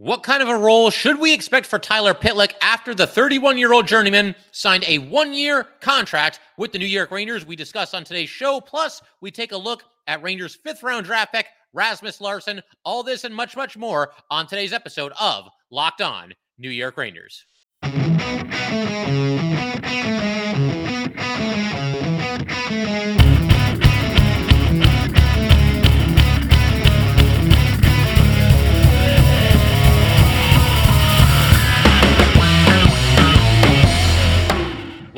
What kind of a role should we expect for Tyler Pitlick after the 31 year old journeyman signed a one year contract with the New York Rangers? We discuss on today's show. Plus, we take a look at Rangers' fifth round draft pick, Rasmus Larsson. All this and much, much more on today's episode of Locked On New York Rangers.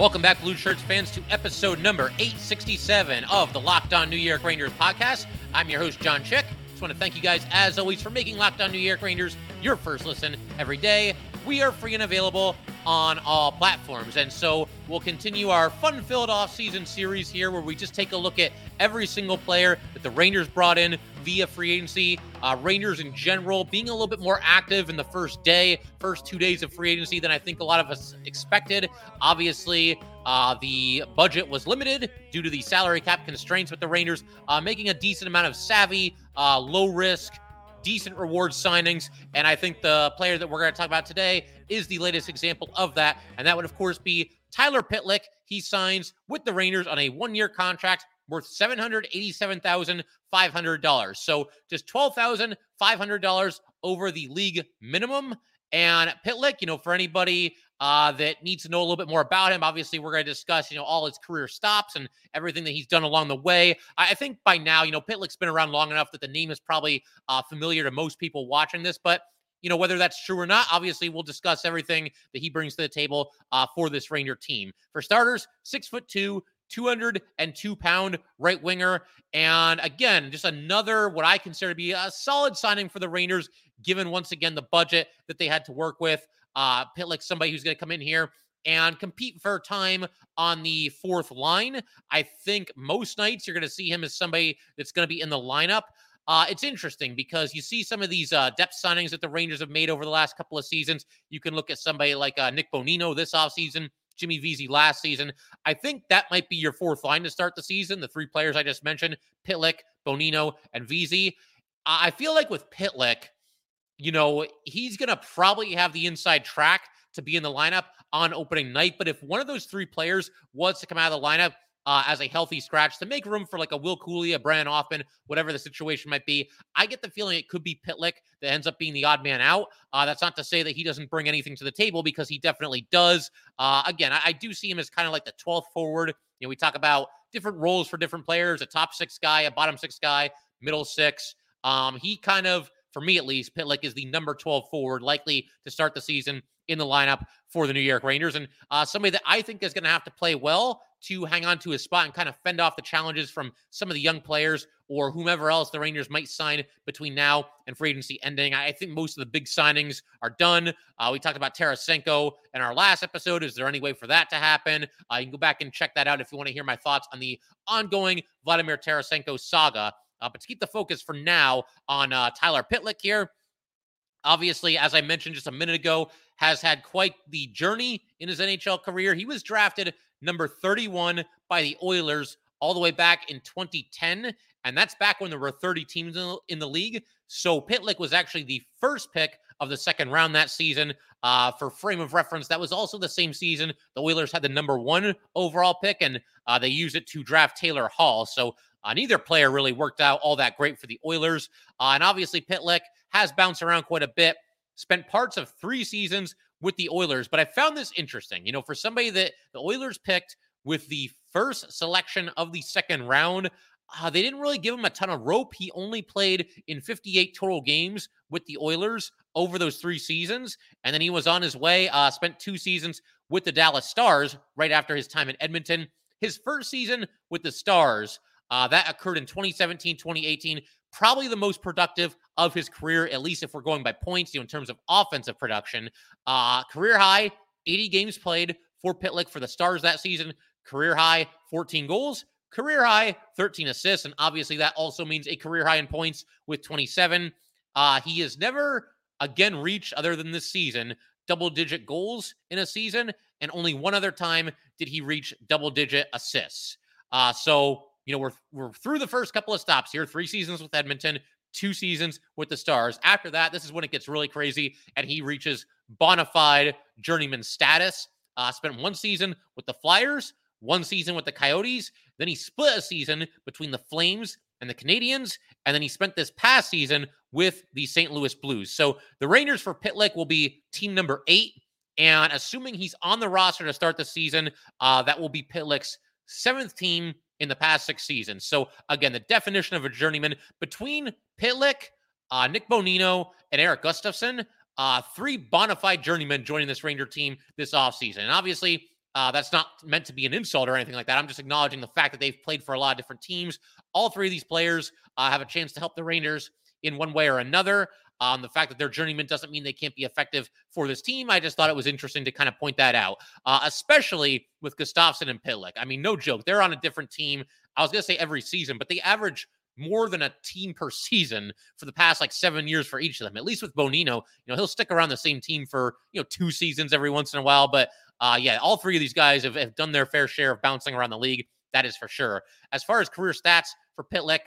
Welcome back, Blue Shirts fans, to episode number 867 of the Locked On New York Rangers podcast. I'm your host, John Chick. Just want to thank you guys, as always, for making Locked On New York Rangers your first listen every day. We are free and available on all platforms. And so we'll continue our fun filled off-season series here where we just take a look at every single player that the Rangers brought in via free agency. Uh, Rangers in general being a little bit more active in the first day, first two days of free agency than I think a lot of us expected. Obviously, uh, the budget was limited due to the salary cap constraints with the Rangers, uh, making a decent amount of savvy, uh, low risk, decent reward signings. And I think the player that we're going to talk about today is the latest example of that. And that would, of course, be Tyler Pitlick. He signs with the Rangers on a one year contract worth $787,500. So just $12,500 over the league minimum. And Pitlick, you know, for anybody uh, that needs to know a little bit more about him, obviously we're going to discuss, you know, all his career stops and everything that he's done along the way. I think by now, you know, Pitlick's been around long enough that the name is probably uh, familiar to most people watching this, but you know whether that's true or not obviously we'll discuss everything that he brings to the table uh, for this ranger team for starters six foot two 202 pound right winger. And again, just another what I consider to be a solid signing for the Rangers, given once again the budget that they had to work with. Uh, Pitlick, somebody who's going to come in here and compete for time on the fourth line. I think most nights you're going to see him as somebody that's going to be in the lineup. Uh, it's interesting because you see some of these uh, depth signings that the Rangers have made over the last couple of seasons. You can look at somebody like uh, Nick Bonino this offseason. Jimmy Vesey last season. I think that might be your fourth line to start the season. The three players I just mentioned, Pitlick, Bonino, and Vesey. I feel like with Pitlick, you know, he's going to probably have the inside track to be in the lineup on opening night. But if one of those three players was to come out of the lineup, uh, as a healthy scratch to make room for like a Will Cuylle, a Brennan Othmann, whatever the situation might be. I get the feeling it could be Pitlick that ends up being the odd man out. Uh, that's not to say that he doesn't bring anything to the table because he definitely does. Uh, again, I, I do see him as kind of like the 12th forward. You know, we talk about different roles for different players a top six guy, a bottom six guy, middle six. Um, he kind of, for me at least, Pitlick is the number 12 forward, likely to start the season in the lineup for the New York Rangers. And uh, somebody that I think is going to have to play well to hang on to his spot and kind of fend off the challenges from some of the young players or whomever else the Rangers might sign between now and free agency ending. I think most of the big signings are done. Uh, we talked about Tarasenko in our last episode. Is there any way for that to happen? Uh, you can go back and check that out if you want to hear my thoughts on the ongoing Vladimir Tarasenko saga. Uh, but to keep the focus for now on uh, Tyler Pitlick here, obviously, as I mentioned just a minute ago, has had quite the journey in his NHL career. He was drafted number 31 by the Oilers all the way back in 2010. And that's back when there were 30 teams in the league. So Pitlick was actually the first pick of the second round that season. Uh, for frame of reference, that was also the same season the Oilers had the number one overall pick, and uh, they used it to draft Taylor Hall. So uh, neither player really worked out all that great for the Oilers. Uh, and obviously, Pitlick has bounced around quite a bit, spent parts of three seasons with the Oilers. But I found this interesting. You know, for somebody that the Oilers picked with the first selection of the second round, uh, they didn't really give him a ton of rope. He only played in 58 total games with the Oilers over those three seasons. And then he was on his way, uh, spent two seasons with the Dallas Stars right after his time in Edmonton. His first season with the Stars, uh, that occurred in 2017, 2018 probably the most productive of his career, at least if we're going by points, you know, in terms of offensive production. Uh, career high, 80 games played for Pitlick for the Stars that season. Career high, 14 goals. Career high, 13 assists. And obviously, that also means a career high in points with 27. Uh, he has never again reached, other than this season, double digit goals in a season. And only one other time did he reach double digit assists. Uh, so you know, we're we're through the first couple of stops here, three seasons with Edmonton, two seasons with the Stars. After that, this is when it gets really crazy, and he reaches bona fide journeyman status. Uh, spent one season with the Flyers, one season with the Coyotes. Then he split a season between the Flames and the Canadiens, And then he spent this past season with the St. Louis Blues. So the Rangers for Pitlick will be team number eight. And assuming he's on the roster to start the season, uh, that will be Pitlick's seventh team in the past six seasons. So again, the definition of a journeyman between Pitlick, uh, Nick Bonino, and Erik Gustafsson, uh, three bona fide journeymen joining this Ranger team this offseason. And obviously, uh, that's not meant to be an insult or anything like that. I'm just acknowledging the fact that they've played for a lot of different teams. All three of these players uh, have a chance to help the Rangers in one way or another. Um, the fact that they're journeymen doesn't mean they can't be effective for this team. I just thought it was interesting to kind of point that out, uh, especially with Gustafsson and Pitlick. I mean, no joke. They're on a different team. I was going to say every season, but they average more than a team per season for the past like seven years for each of them. At least with Bonino, you know, he'll stick around the same team for, you know, two seasons every once in a while. But uh, yeah, all three of these guys have, have done their fair share of bouncing around the league. That is for sure. As far as career stats for Pitlick,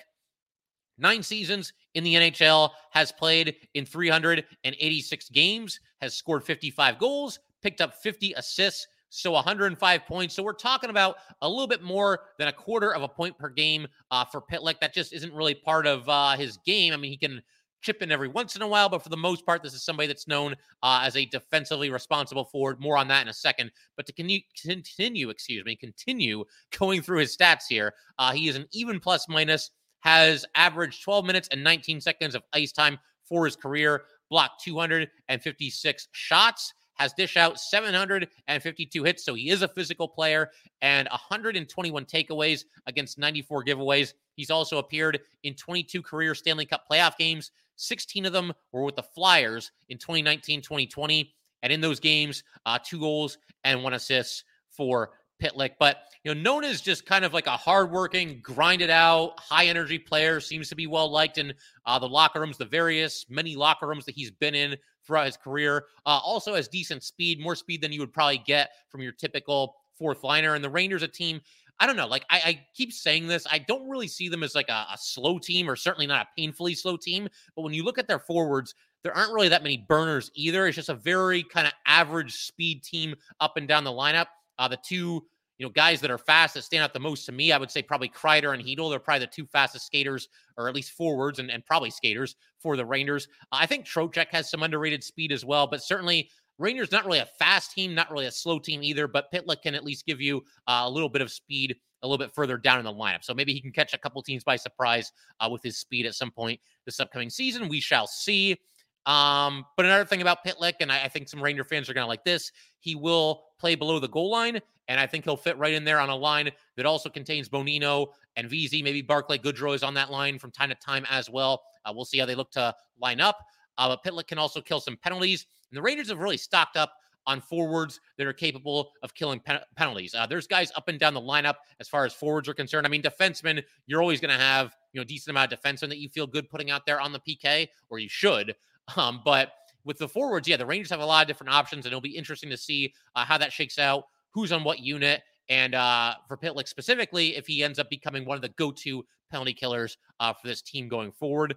nine seasons in the NHL, has played in 386 games, has scored 55 goals, picked up 50 assists, so 105 points. So we're talking about a little bit more than a quarter of a point per game uh, for Pitlick. That just isn't really part of uh, his game. I mean, he can chip in every once in a while, but for the most part, this is somebody that's known uh, as a defensively responsible forward. More on that in a second. But to continue, continue excuse me, continue going through his stats here, uh, he is an even plus minus, has averaged 12 minutes and 19 seconds of ice time for his career, blocked 256 shots has dish out 752 hits, so he is a physical player, and 121 takeaways against 94 giveaways. He's also appeared in 22 career Stanley Cup playoff games, 16 of them were with the Flyers in 2019 2020. And in those games, uh, two goals and one assist for Pitlick. But, you know, known as just kind of like a hardworking, grinded out, high energy player, seems to be well liked in uh, the locker rooms, the various many locker rooms that he's been in throughout his career. Uh, also has decent speed, more speed than you would probably get from your typical fourth liner. And the Rangers, a team I don't know. Like I, I, keep saying this, I don't really see them as like a, a, slow team, or certainly not a painfully slow team. But when you look at their forwards, there aren't really that many burners either. It's just a very kind of average speed team up and down the lineup. Uh, the two, you know, guys that are fast that stand out the most to me, I would say probably Kreider and Chytil. They're probably the two fastest skaters, or at least forwards, and, and probably skaters for the Rangers. I think Trocheck has some underrated speed as well, but certainly Rangers not really a fast team, not really a slow team either, but Pitlick can at least give you uh, a little bit of speed a little bit further down in the lineup. So maybe he can catch a couple teams by surprise uh, with his speed at some point this upcoming season. We shall see. Um, but another thing about Pitlick, and I, I think some Ranger fans are going to like this, he will play below the goal line, and I think he'll fit right in there on a line that also contains Bonino and Vesey. Maybe Barclay Goodrow is on that line from time to time as well. Uh, we'll see how they look to line up. Uh, but Pitlick can also kill some penalties. And the Rangers have really stocked up on forwards that are capable of killing pen- penalties. Uh, there's guys up and down the lineup as far as forwards are concerned. I mean, defensemen, you're always going to have you know decent amount of defensemen that you feel good putting out there on the PK, or you should. Um, but with the forwards, yeah, the Rangers have a lot of different options, and it'll be interesting to see uh, how that shakes out. Who's on what unit, and uh, for Pitlick specifically, if he ends up becoming one of the go-to penalty killers uh, for this team going forward.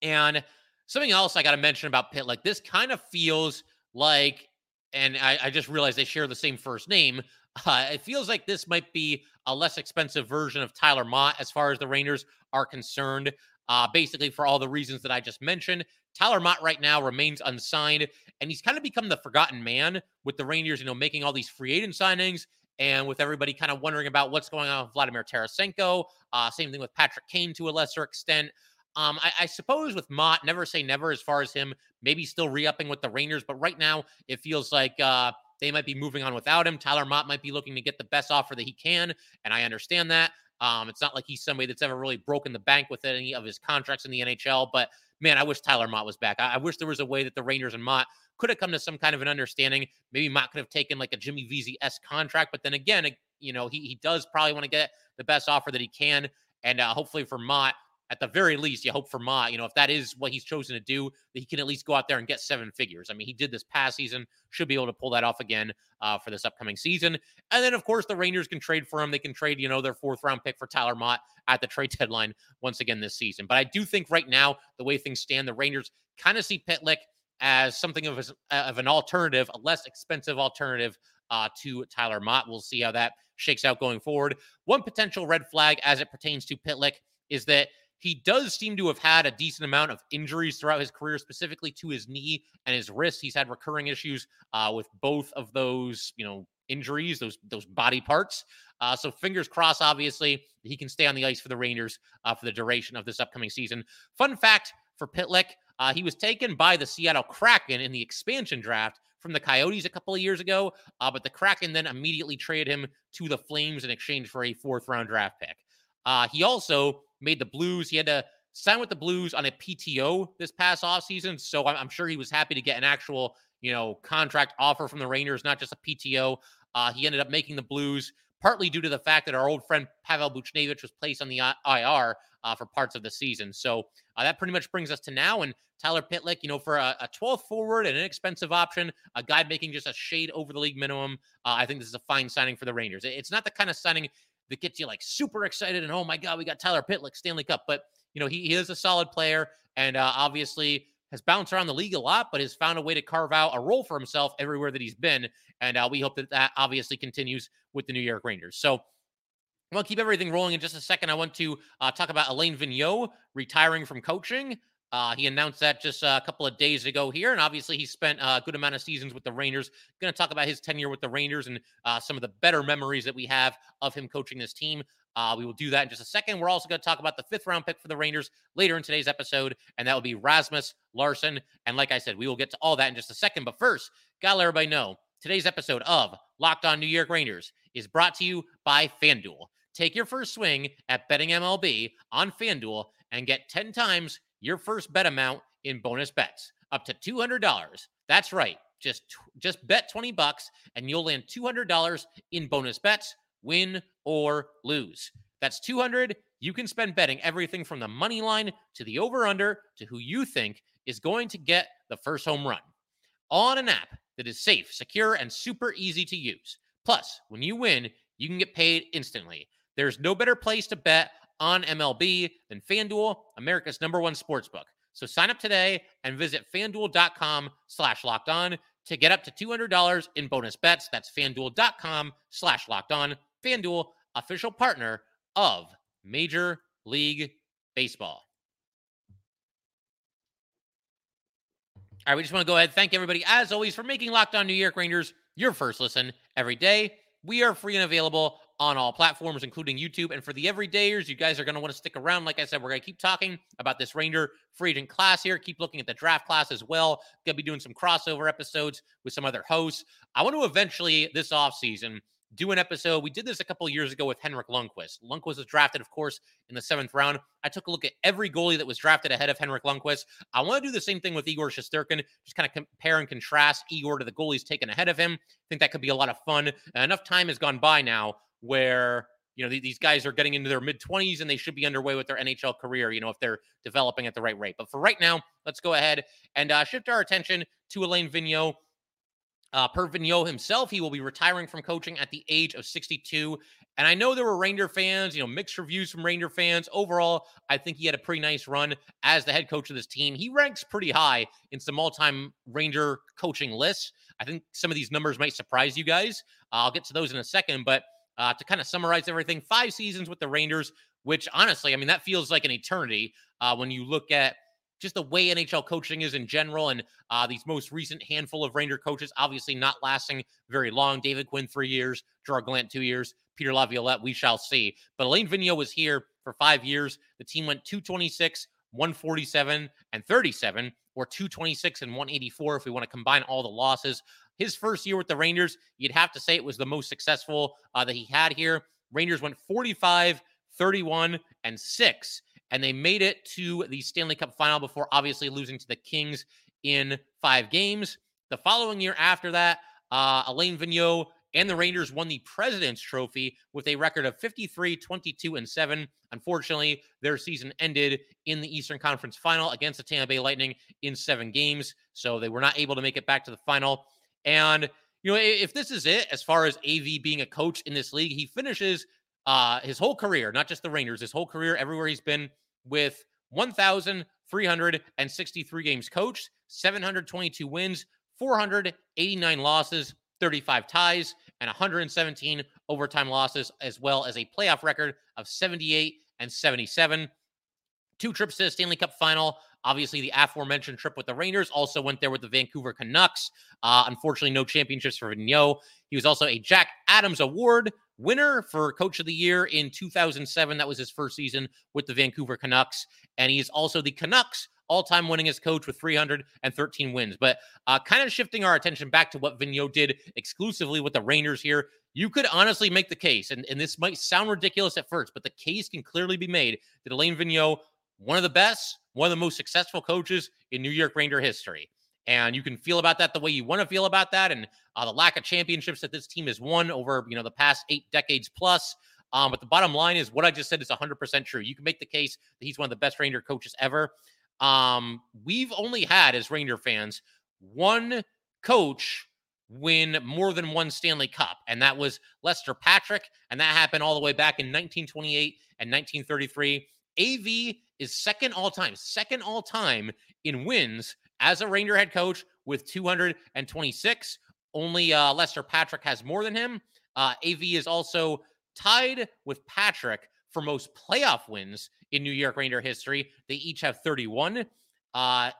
And Something else I got to mention about Pitlick this kind of feels like, and I, I just realized they share the same first name. Uh, it feels like this might be a less expensive version of Tyler Motte as far as the Rangers are concerned. Uh, basically, for all the reasons that I just mentioned, Tyler Motte right now remains unsigned, and he's kind of become the forgotten man with the Rangers, you know, making all these free agent signings and with everybody kind of wondering about what's going on with Vladimir Tarasenko. Uh, same thing with Patrick Kane to a lesser extent. Um, I, I, suppose with Motte, never say never as far as him maybe still re-upping with the Rangers, but right now it feels like uh, they might be moving on without him. Tyler Motte might be looking to get the best offer that he can, and I understand that. Um, it's not like he's somebody that's ever really broken the bank with any of his contracts in the NHL, but man, I wish Tyler Motte was back. I, I wish there was a way that the Rangers and Motte could have come to some kind of an understanding. Maybe Motte could have taken like a Jimmy Vesey s contract, but then again, you know, he he does probably want to get the best offer that he can, and uh, hopefully for Motte at the very least, you hope for Ma, you know, if that is what he's chosen to do, that he can at least go out there and get seven figures. I mean, he did this past season, should be able to pull that off again uh, for this upcoming season. And then, of course, the Rangers can trade for him. They can trade, you know, their fourth round pick for Tyler Motte at the trade deadline once again this season. But I do think right now, the way things stand, the Rangers kind of see Pitlick as something of, a, of an alternative, a less expensive alternative uh, to Tyler Motte. We'll see how that shakes out going forward. One potential red flag as it pertains to Pitlick is that he does seem to have had a decent amount of injuries throughout his career, specifically to his knee and his wrist. He's had recurring issues uh, with both of those, you know, injuries, those those body parts. Uh, so fingers crossed, obviously, he can stay on the ice for the Rangers uh, for the duration of this upcoming season. Fun fact for Pitlick, uh, he was taken by the Seattle Kraken in the expansion draft from the Coyotes a couple of years ago, uh, but the Kraken then immediately traded him to the Flames in exchange for a fourth round draft pick. Uh, he also made the Blues. He had to sign with the Blues on a PTO this past offseason. So I'm, I'm, sure he was happy to get an actual, you know, contract offer from the Rangers, not just a PTO. Uh, he ended up making the Blues partly due to the fact that our old friend Pavel Buchnevich was placed on the IR uh, for parts of the season. So uh, that pretty much brings us to now. And Tyler Pitlick, you know, for a, a 12th forward an inexpensive option, a guy making just a shade over the league minimum, uh, I think this is a fine signing for the Rangers. It's not the kind of signing that gets you like super excited and oh my god, we got Tyler Pitlick Stanley Cup. But you know he, he is a solid player and uh, obviously has bounced around the league a lot, but has found a way to carve out a role for himself everywhere that he's been. And uh, we hope that that obviously continues with the New York Rangers. So. I'll keep everything rolling in just a second. I want to uh, talk about Alain Vigneault retiring from coaching. Uh, he announced that just a couple of days ago here, and obviously he spent a good amount of seasons with the Rangers. Going to talk about his tenure with the Rangers and uh, some of the better memories that we have of him coaching this team. Uh, we will do that in just a second. We're also going to talk about the fifth round pick for the Rangers later in today's episode, and that will be Rasmus Larsson. And like I said, we will get to all that in just a second. But first, gotta let everybody know today's episode of Locked On New York Rangers is brought to you by FanDuel. Take your first swing at betting MLB on FanDuel and get 10 times your first bet amount in bonus bets up to $200. That's right. Just just bet 20 bucks and you'll land $200 in bonus bets, win or lose. That's 200 you can spend betting everything from the money line to the over under to who you think is going to get the first home run. On an app that is safe, secure and super easy to use. Plus, when you win, you can get paid instantly. There's no better place to bet on MLB than FanDuel, America's number one sports book. So sign up today and visit fanduel.com slash locked on to get up to $200 in bonus bets. That's fanduel.com slash locked on. FanDuel, official partner of Major League Baseball. All right, we just want to go ahead thank everybody, as always, for making Locked On New York Rangers your first listen every day. We are free and available on all platforms, including YouTube. And for the everydayers, you guys are going to want to stick around. Like I said, we're going to keep talking about this Ranger free agent class here. Keep looking at the draft class as well. Going to be doing some crossover episodes with some other hosts. I want to eventually this off season do an episode. We did this a couple years ago with Henrik Lundqvist. Lundqvist was drafted, of course, in the seventh round. I took a look at every goalie that was drafted ahead of Henrik Lundqvist. I want to do the same thing with Igor Shesterkin, just kind of compare and contrast Igor to the goalies taken ahead of him. I think that could be a lot of fun. And enough time has gone by now where you know these guys are getting into their mid 20s and they should be underway with their NHL career, you know, if they're developing at the right rate. But for right now, let's go ahead and uh, shift our attention to Alain Vigneault. Uh, per Vigneault himself, he will be retiring from coaching at the age of 62. And I know there were Ranger fans, you know, mixed reviews from Ranger fans. Overall, I think he had a pretty nice run as the head coach of this team. He ranks pretty high in some all time Ranger coaching lists. I think some of these numbers might surprise you guys. I'll get to those in a second. But uh, to kind of summarize everything, five seasons with the Rangers, which honestly, I mean, that feels like an eternity uh, when you look at just the way NHL coaching is in general. And uh, these most recent handful of Ranger coaches, obviously not lasting very long. David Quinn, three years, Gerard Gallant, two years, Peter Laviolette, we shall see. But Alain Vigneault was here for five years. The team went 226, 147, and 37, or 226 and 184 if we want to combine all the losses. His first year with the Rangers, you'd have to say it was the most successful uh, that he had here. Rangers went 45, 31, and 6, and they made it to the Stanley Cup final before obviously losing to the Kings in five games. The following year after that, uh, Alain Vigneault and the Rangers won the President's Trophy with a record of 53, 22, and 7. Unfortunately, their season ended in the Eastern Conference final against the Tampa Bay Lightning in seven games. So they were not able to make it back to the final. And, you know, if this is it, as far as AV being a coach in this league, he finishes uh, his whole career, not just the Rangers, his whole career, everywhere he's been, with 1,363 games coached, 722 wins, 489 losses, 35 ties, and 117 overtime losses, as well as a playoff record of 78 and 77. Two trips to the Stanley Cup final. Obviously, the aforementioned trip with the Rangers also went there with the Vancouver Canucks. Uh, unfortunately, no championships for Vigneault. He was also a Jack Adams Award winner for Coach of the Year in 2007. That was his first season with the Vancouver Canucks. And he's also the Canucks all time winningest coach with 313 wins. But uh, kind of shifting our attention back to what Vigneault did exclusively with the Rangers here, you could honestly make the case, and, and this might sound ridiculous at first, but the case can clearly be made that Alain Vigneault, one of the best, one of the most successful coaches in New York Ranger history. And you can feel about that the way you want to feel about that, and uh, the lack of championships that this team has won over you know the past eight decades plus. Um, but the bottom line is what I just said is 100% true. You can make the case that he's one of the best Ranger coaches ever. Um, we've only had, as Ranger fans, one coach win more than one Stanley Cup, and that was Lester Patrick, and that happened all the way back in 1928 and 1933. AV is second all time, second all time in wins as a Ranger head coach with 226. Only uh, Lester Patrick has more than him. Uh, AV is also tied with Patrick for most playoff wins in New York Ranger history. They each have 31. Uh,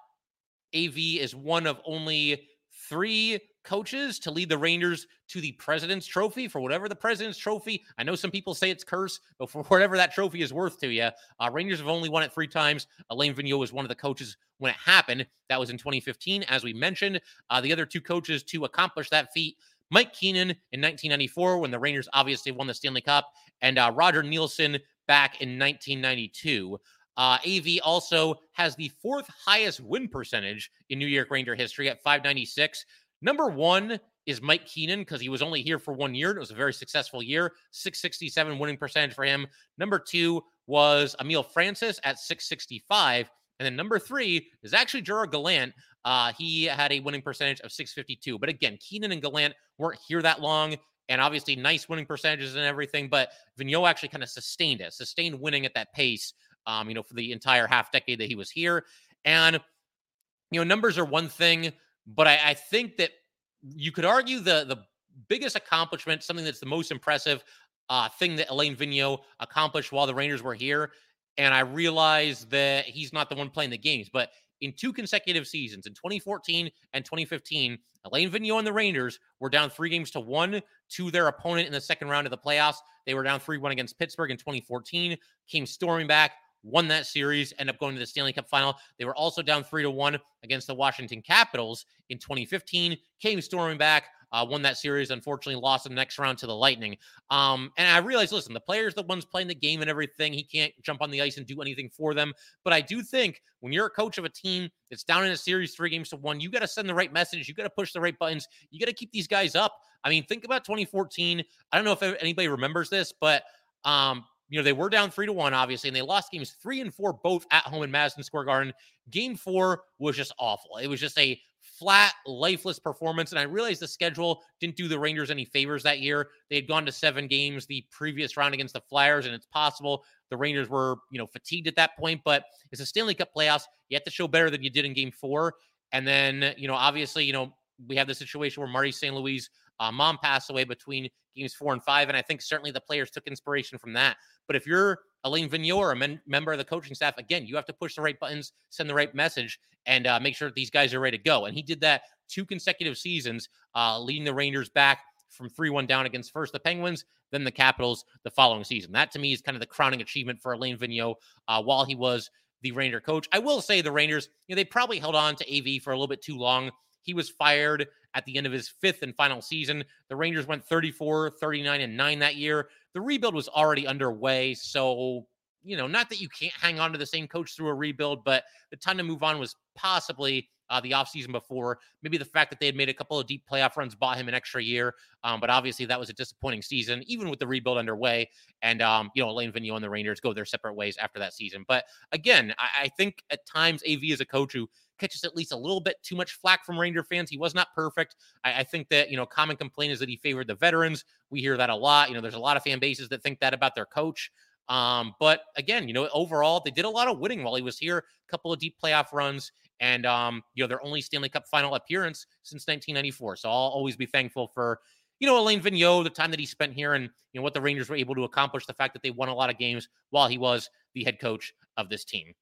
AV is one of only three coaches to lead the Rangers to the President's Trophy for whatever the President's Trophy. I know some people say it's curse, but for whatever that trophy is worth to you, uh, Rangers have only won it three times. Alain Vigneault was one of the coaches when it happened. That was in 2015, as we mentioned. Uh, the other two coaches to accomplish that feat. Mike Keenan in 1994, when the Rangers obviously won the Stanley Cup, and uh, Roger Neilson back in 1992. Uh, AV also has the fourth highest win percentage in New York Ranger history at 596. Number one is Mike Keenan because he was only here for one year. and It was a very successful year, 667 winning percentage for him. Number two was Emile Francis at 665. And then number three is actually Gerard Gallant. Uh, he had a winning percentage of 652. But again, Keenan and Gallant weren't here that long. And obviously, nice winning percentages and everything. But Vigneault actually kind of sustained it, sustained winning at that pace, um, you know, for the entire half decade that he was here. And, you know, numbers are one thing, but I, I think that you could argue the the biggest accomplishment, something that's the most impressive uh, thing that Alain Vigneault accomplished while the Rangers were here. And I realize that he's not the one playing the games, but in two consecutive seasons, in 2014 and 2015, Alain Vigneault and the Rangers were down three games to one to their opponent in the second round of the playoffs. They were down 3 1 against Pittsburgh in 2014, came storming back, won that series, ended up going to the Stanley Cup final. They were also down 3 to 1 against the Washington Capitals in 2015, came storming back, uh, won that series. Unfortunately, lost in the next round to the Lightning. Um, and I realized, listen, the player's the ones playing the game and everything. He can't jump on the ice and do anything for them. But I do think when you're a coach of a team that's down in a series, three games to one, you got to send the right message. You got to push the right buttons. You got to keep these guys up. I mean, think about 2014. I don't know if anybody remembers this, but um, you know, they were down three to one, obviously, and they lost games three and four, both at home in Madison Square Garden. Game four was just awful. It was just a flat, lifeless performance. And I realized the schedule didn't do the Rangers any favors that year. They had gone to seven games the previous round against the Flyers, and it's possible the Rangers were, you know, fatigued at that point. But it's a Stanley Cup playoffs. You have to show better than you did in game four. And then, you know, obviously, you know, we have the situation where Marty St. Louis uh, mom passed away between games four and five. And I think certainly the players took inspiration from that. But if you're Alain Vigneault a men- member of the coaching staff, again, you have to push the right buttons, send the right message, and uh, make sure that these guys are ready to go. And he did that two consecutive seasons, uh, leading the Rangers back from 3 1 down against first the Penguins, then the Capitals the following season. That to me is kind of the crowning achievement for Alain Vigneault uh, while he was the Ranger coach. I will say the Rangers, you know, they probably held on to AV for a little bit too long. He was fired at the end of his fifth and final season. The Rangers went 34, 39, and 9 that year. The rebuild was already underway. So, you know, not that you can't hang on to the same coach through a rebuild, but the time to move on was possibly uh, the offseason before. Maybe the fact that they had made a couple of deep playoff runs bought him an extra year. Um, but obviously, that was a disappointing season, even with the rebuild underway. And, um, you know, Alain Vigneault and the Rangers go their separate ways after that season. But again, I, I think at times AV is a coach who catches at least a little bit too much flack from Ranger fans. He was not perfect. I, I, think that, you know, common complaint is that he favored the veterans. We hear that a lot. You know, there's a lot of fan bases that think that about their coach. Um, but again, you know, overall, they did a lot of winning while he was here, a couple of deep playoff runs, and um, you know, their only Stanley Cup final appearance since 1994. So I'll always be thankful for, you know, Alain Vigneault, the time that he spent here and you know what the Rangers were able to accomplish, the fact that they won a lot of games while he was the head coach of this team.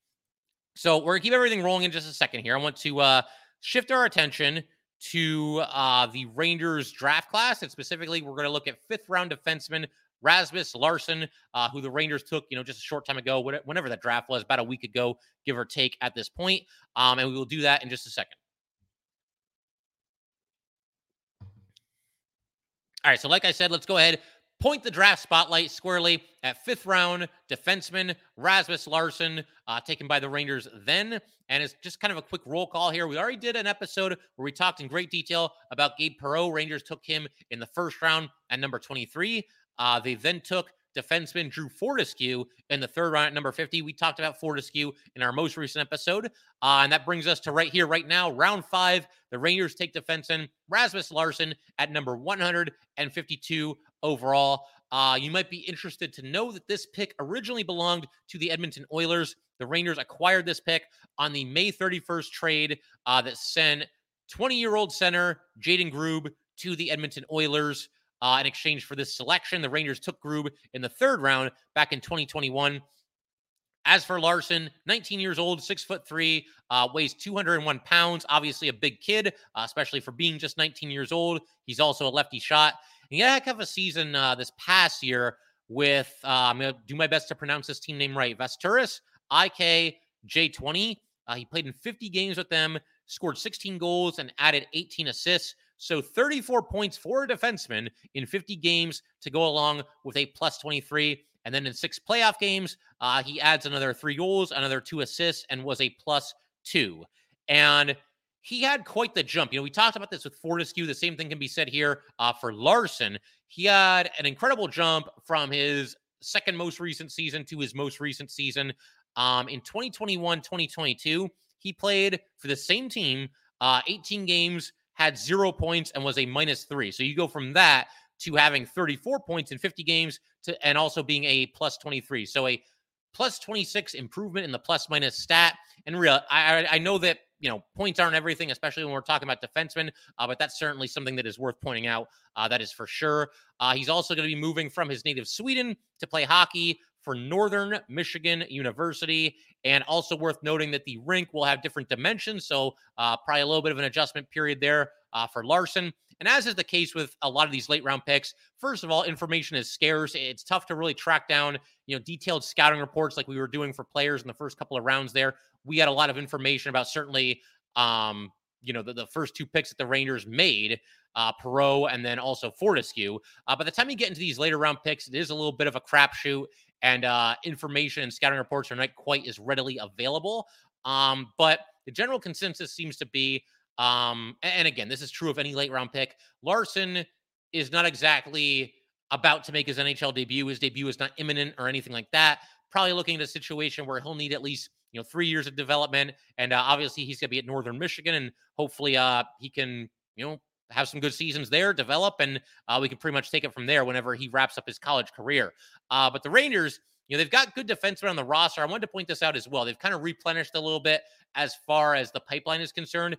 So we're gonna keep everything rolling in just a second here. I want to uh shift our attention to uh the Rangers draft class, and specifically, we're gonna look at fifth round defenseman Rasmus Larsson, uh, who the Rangers took, you know, just a short time ago, whenever that draft was, about a week ago, give or take at this point. Um, and we will do that in just a second. All right, so like I said, let's go ahead, point the draft spotlight squarely at fifth round defenseman Rasmus Larsson, uh, taken by the Rangers then. And it's just kind of a quick roll call here. We already did an episode where we talked in great detail about Gabe Perreault. Rangers took him in the first round at number 23. Uh, they then took defenseman Drew Fortescue in the third round at number 50. We talked about Fortescue in our most recent episode. Uh, and that brings us to right here, right now, round five. The Rangers take defenseman Rasmus Larsson at number 152 overall. Uh, you might be interested to know that this pick originally belonged to the Edmonton Oilers. The Rangers acquired this pick on the May 31st trade uh, that sent 20 year old center Jayden Grubbe to the Edmonton Oilers uh, in exchange for this selection. The Rangers took Grubbe in the third round back in 2021. As for Larsson, 19 years old, six foot three, uh, weighs 201 pounds. Obviously, a big kid, uh, especially for being just 19 years old. He's also a lefty shot. And yeah, heck of a season uh, this past year with, uh, I'm going to do my best to pronounce this team name right Västerås IK J20. Uh, he played in 50 games with them, scored 16 goals, and added 18 assists. So 34 points for a defenseman in 50 games to go along with a plus 23. And then in six playoff games, uh, he adds another three goals, another two assists, and was a plus two. And he had quite the jump. You know, we talked about this with Fortescue. The same thing can be said here uh, for Larsson. He had an incredible jump from his second most recent season to his most recent season. Um, in 2021 2022, he played for the same team, uh, 18 games, had zero points and was a minus three. So you go from that to having 34 points in 50 games to and also being a plus 23. So a plus 26 improvement in the plus minus stat. And real, I, I know that you know points aren't everything, especially when we're talking about defensemen. Uh, but that's certainly something that is worth pointing out. Uh, that is for sure. Uh, he's also going to be moving from his native Sweden to play hockey for Northern Michigan University. And also worth noting that the rink will have different dimensions. So, uh, probably a little bit of an adjustment period there uh, for Larsson. And as is the case with a lot of these late round picks, first of all, information is scarce. It's tough to really track down, you know, detailed scouting reports like we were doing for players in the first couple of rounds there. We had a lot of information about certainly, um, you know, the, the first two picks that the Rangers made, uh, Perreault and then also Fortescue. Uh, by the time you get into these later round picks, it is a little bit of a crapshoot and uh, information and scouting reports are not quite as readily available. Um, but the general consensus seems to be, um, and again, this is true of any late round pick. Larsson is not exactly about to make his NHL debut. His debut is not imminent or anything like that. Probably looking at a situation where he'll need at least you know three years of development, and uh, obviously he's going to be at Northern Michigan, and hopefully uh, he can you know have some good seasons there, develop, and uh, we can pretty much take it from there whenever he wraps up his college career. Uh, but the Rangers, you know, they've got good defensemen on the roster. I wanted to point this out as well. They've kind of replenished a little bit as far as the pipeline is concerned.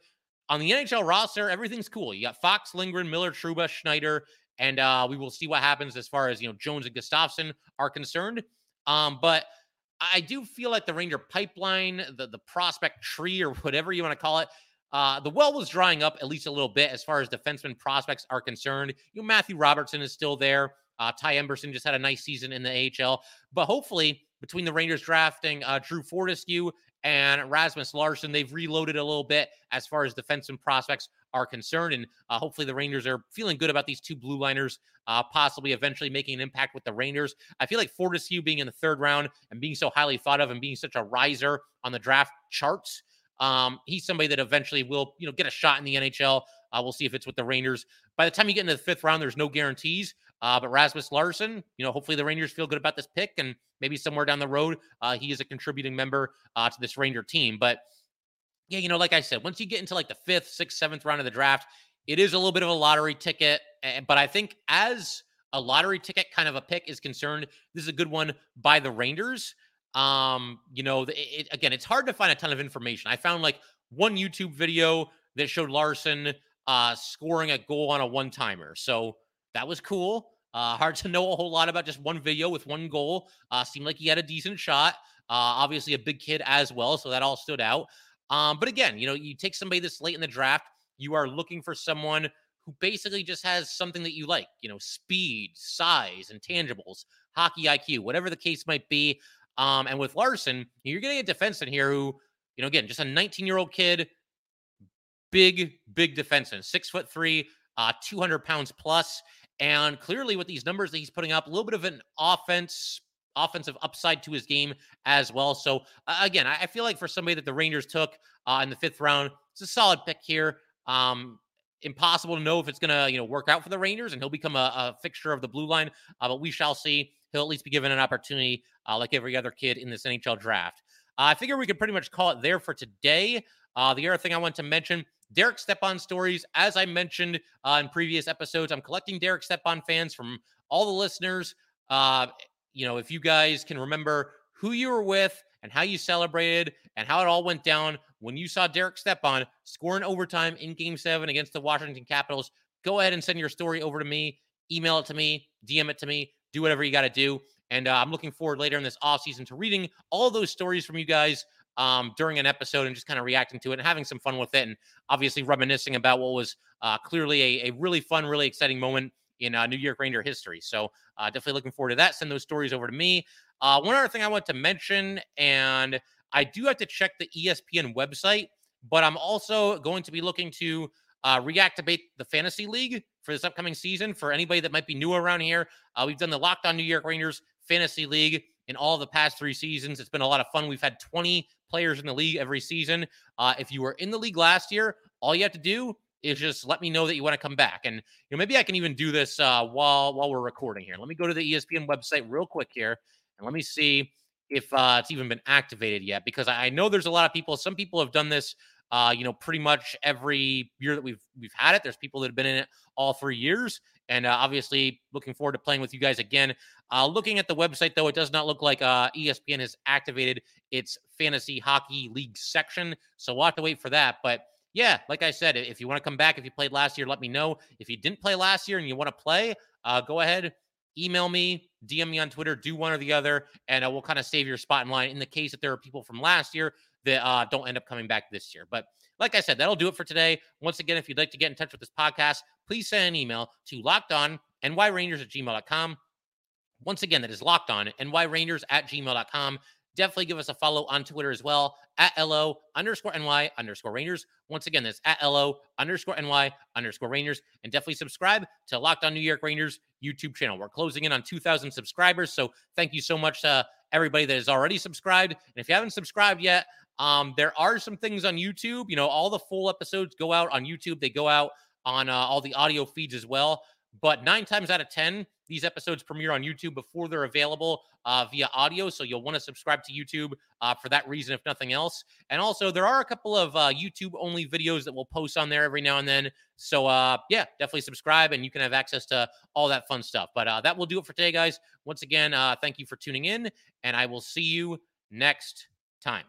On the NHL roster, everything's cool. You got Fox, Lindgren, Miller, Trouba, Schneider, and uh, we will see what happens as far as you know Jones and Gustafsson are concerned. Um, but I do feel like the Ranger pipeline, the the prospect tree, or whatever you want to call it, uh, the well was drying up at least a little bit as far as defenseman prospects are concerned. You know, Matthew Robertson is still there. Uh, Ty Emberson just had a nice season in the AHL. But hopefully, between the Rangers drafting uh, Drew Fortescue and Rasmus Larsson, they've reloaded a little bit as far as defenseman prospects are concerned. And uh, hopefully, the Rangers are feeling good about these two blue liners, uh, possibly eventually making an impact with the Rangers. I feel like Fortescue being in the third round and being so highly thought of and being such a riser on the draft charts Um, he's somebody that eventually will, you know, get a shot in the NHL. Uh, we'll see if it's with the Rangers. By the time you get into the fifth round, there's no guarantees. Uh, but Rasmus Larsson, you know, hopefully the Rangers feel good about this pick, and maybe somewhere down the road, uh, he is a contributing member uh, to this Ranger team. But yeah, you know, like I said, once you get into like the fifth, sixth, seventh round of the draft, it is a little bit of a lottery ticket. But I think as a lottery ticket kind of a pick is concerned, this is a good one by the Rangers. Um, you know, it, it, again, it's hard to find a ton of information. I found like one YouTube video that showed Larsson uh, scoring a goal on a one timer. So that was cool. Uh, hard to know a whole lot about just one video with one goal. Uh, seemed like he had a decent shot. Uh, obviously, a big kid as well. So that all stood out. Um, but again, you know, you take somebody this late in the draft, you are looking for someone who basically just has something that you like, you know, speed, size, intangibles, hockey IQ, whatever the case might be. Um, and with Larsson, you're getting a defenseman here who, you know, again, just a 19 year old kid, big, big defenseman, six foot three, uh, 200 pounds plus. And clearly, with these numbers that he's putting up, a little bit of an offense, offensive upside to his game as well. So uh, again, I, I, feel like for somebody that the Rangers took uh, in the fifth round, it's a solid pick here. Um, impossible to know if it's going to you know work out for the Rangers and he'll become a, a fixture of the blue line, uh, but we shall see. He'll at least be given an opportunity uh, like every other kid in this NHL draft. Uh, I figure we could pretty much call it there for today. Uh, the other thing I want to mention Derek Stepan stories. As I mentioned uh, in previous episodes, I'm collecting Derek Stepan fans from all the listeners. Uh, you know, if you guys can remember who you were with and how you celebrated and how it all went down when you saw Derek Stepan score in overtime in game seven against the Washington Capitals, go ahead and send your story over to me, email it to me, DM it to me, do whatever you got to do. And uh, I'm looking forward later in this off season to reading all those stories from you guys um, during an episode and just kind of reacting to it and having some fun with it. And obviously reminiscing about what was uh, clearly a, a, really fun, really exciting moment in uh, New York Ranger history. So uh, definitely looking forward to that. Send those stories over to me. Uh, one other thing I want to mention, and I do have to check the ESPN website, but I'm also going to be looking to uh, reactivate the fantasy league for this upcoming season. For anybody that might be new around here, uh, we've done the Locked On New York Rangers fantasy league in all the past three seasons. It's been a lot of fun. We've had 20 players in the league every season. Uh, if you were in the league last year, all you have to do is just let me know that you want to come back. And you know, maybe I can even do this uh, while while we're recording here. Let me go to the ESPN website real quick here, and let me see if uh, it's even been activated yet. Because I know there's a lot of people. Some people have done this. Uh, you know, pretty much every year that we've we've had it. There's people that have been in it all three years, and uh, obviously looking forward to playing with you guys again. Uh, looking at the website, though, it does not look like uh, ESPN has activated its fantasy hockey league section. So we'll have to wait for that. But yeah, like I said, if you want to come back, if you played last year, let me know. If you didn't play last year and you want to play, uh, go ahead, email me, DM me on Twitter, do one or the other, and uh, we'll kind of save your spot in line in the case that there are people from last year that uh, don't end up coming back this year. But like I said, that'll do it for today. Once again, if you'd like to get in touch with this podcast, please send an email to lockedon nyrangers at gmail.com. Once again, that is locked on nyrangers at gmail.com. Definitely give us a follow on Twitter as well at LO underscore NY underscore Rangers. Once again, that's at LO underscore NY underscore Rangers. And definitely subscribe to Locked On New York Rangers YouTube channel. We're closing in on 2,000 subscribers. So thank you so much to everybody that has already subscribed. And if you haven't subscribed yet, um, there are some things on YouTube. You know, all the full episodes go out on YouTube. They go out on uh, all the audio feeds as well. But nine times out of 10, these episodes premiere on YouTube before they're available uh, via audio. So you'll want to subscribe to YouTube uh, for that reason, if nothing else. And also, there are a couple of uh, YouTube only videos that we'll post on there every now and then. So uh, yeah, definitely subscribe and you can have access to all that fun stuff. But uh, that will do it for today, guys. Once again, uh, thank you for tuning in, and I will see you next time.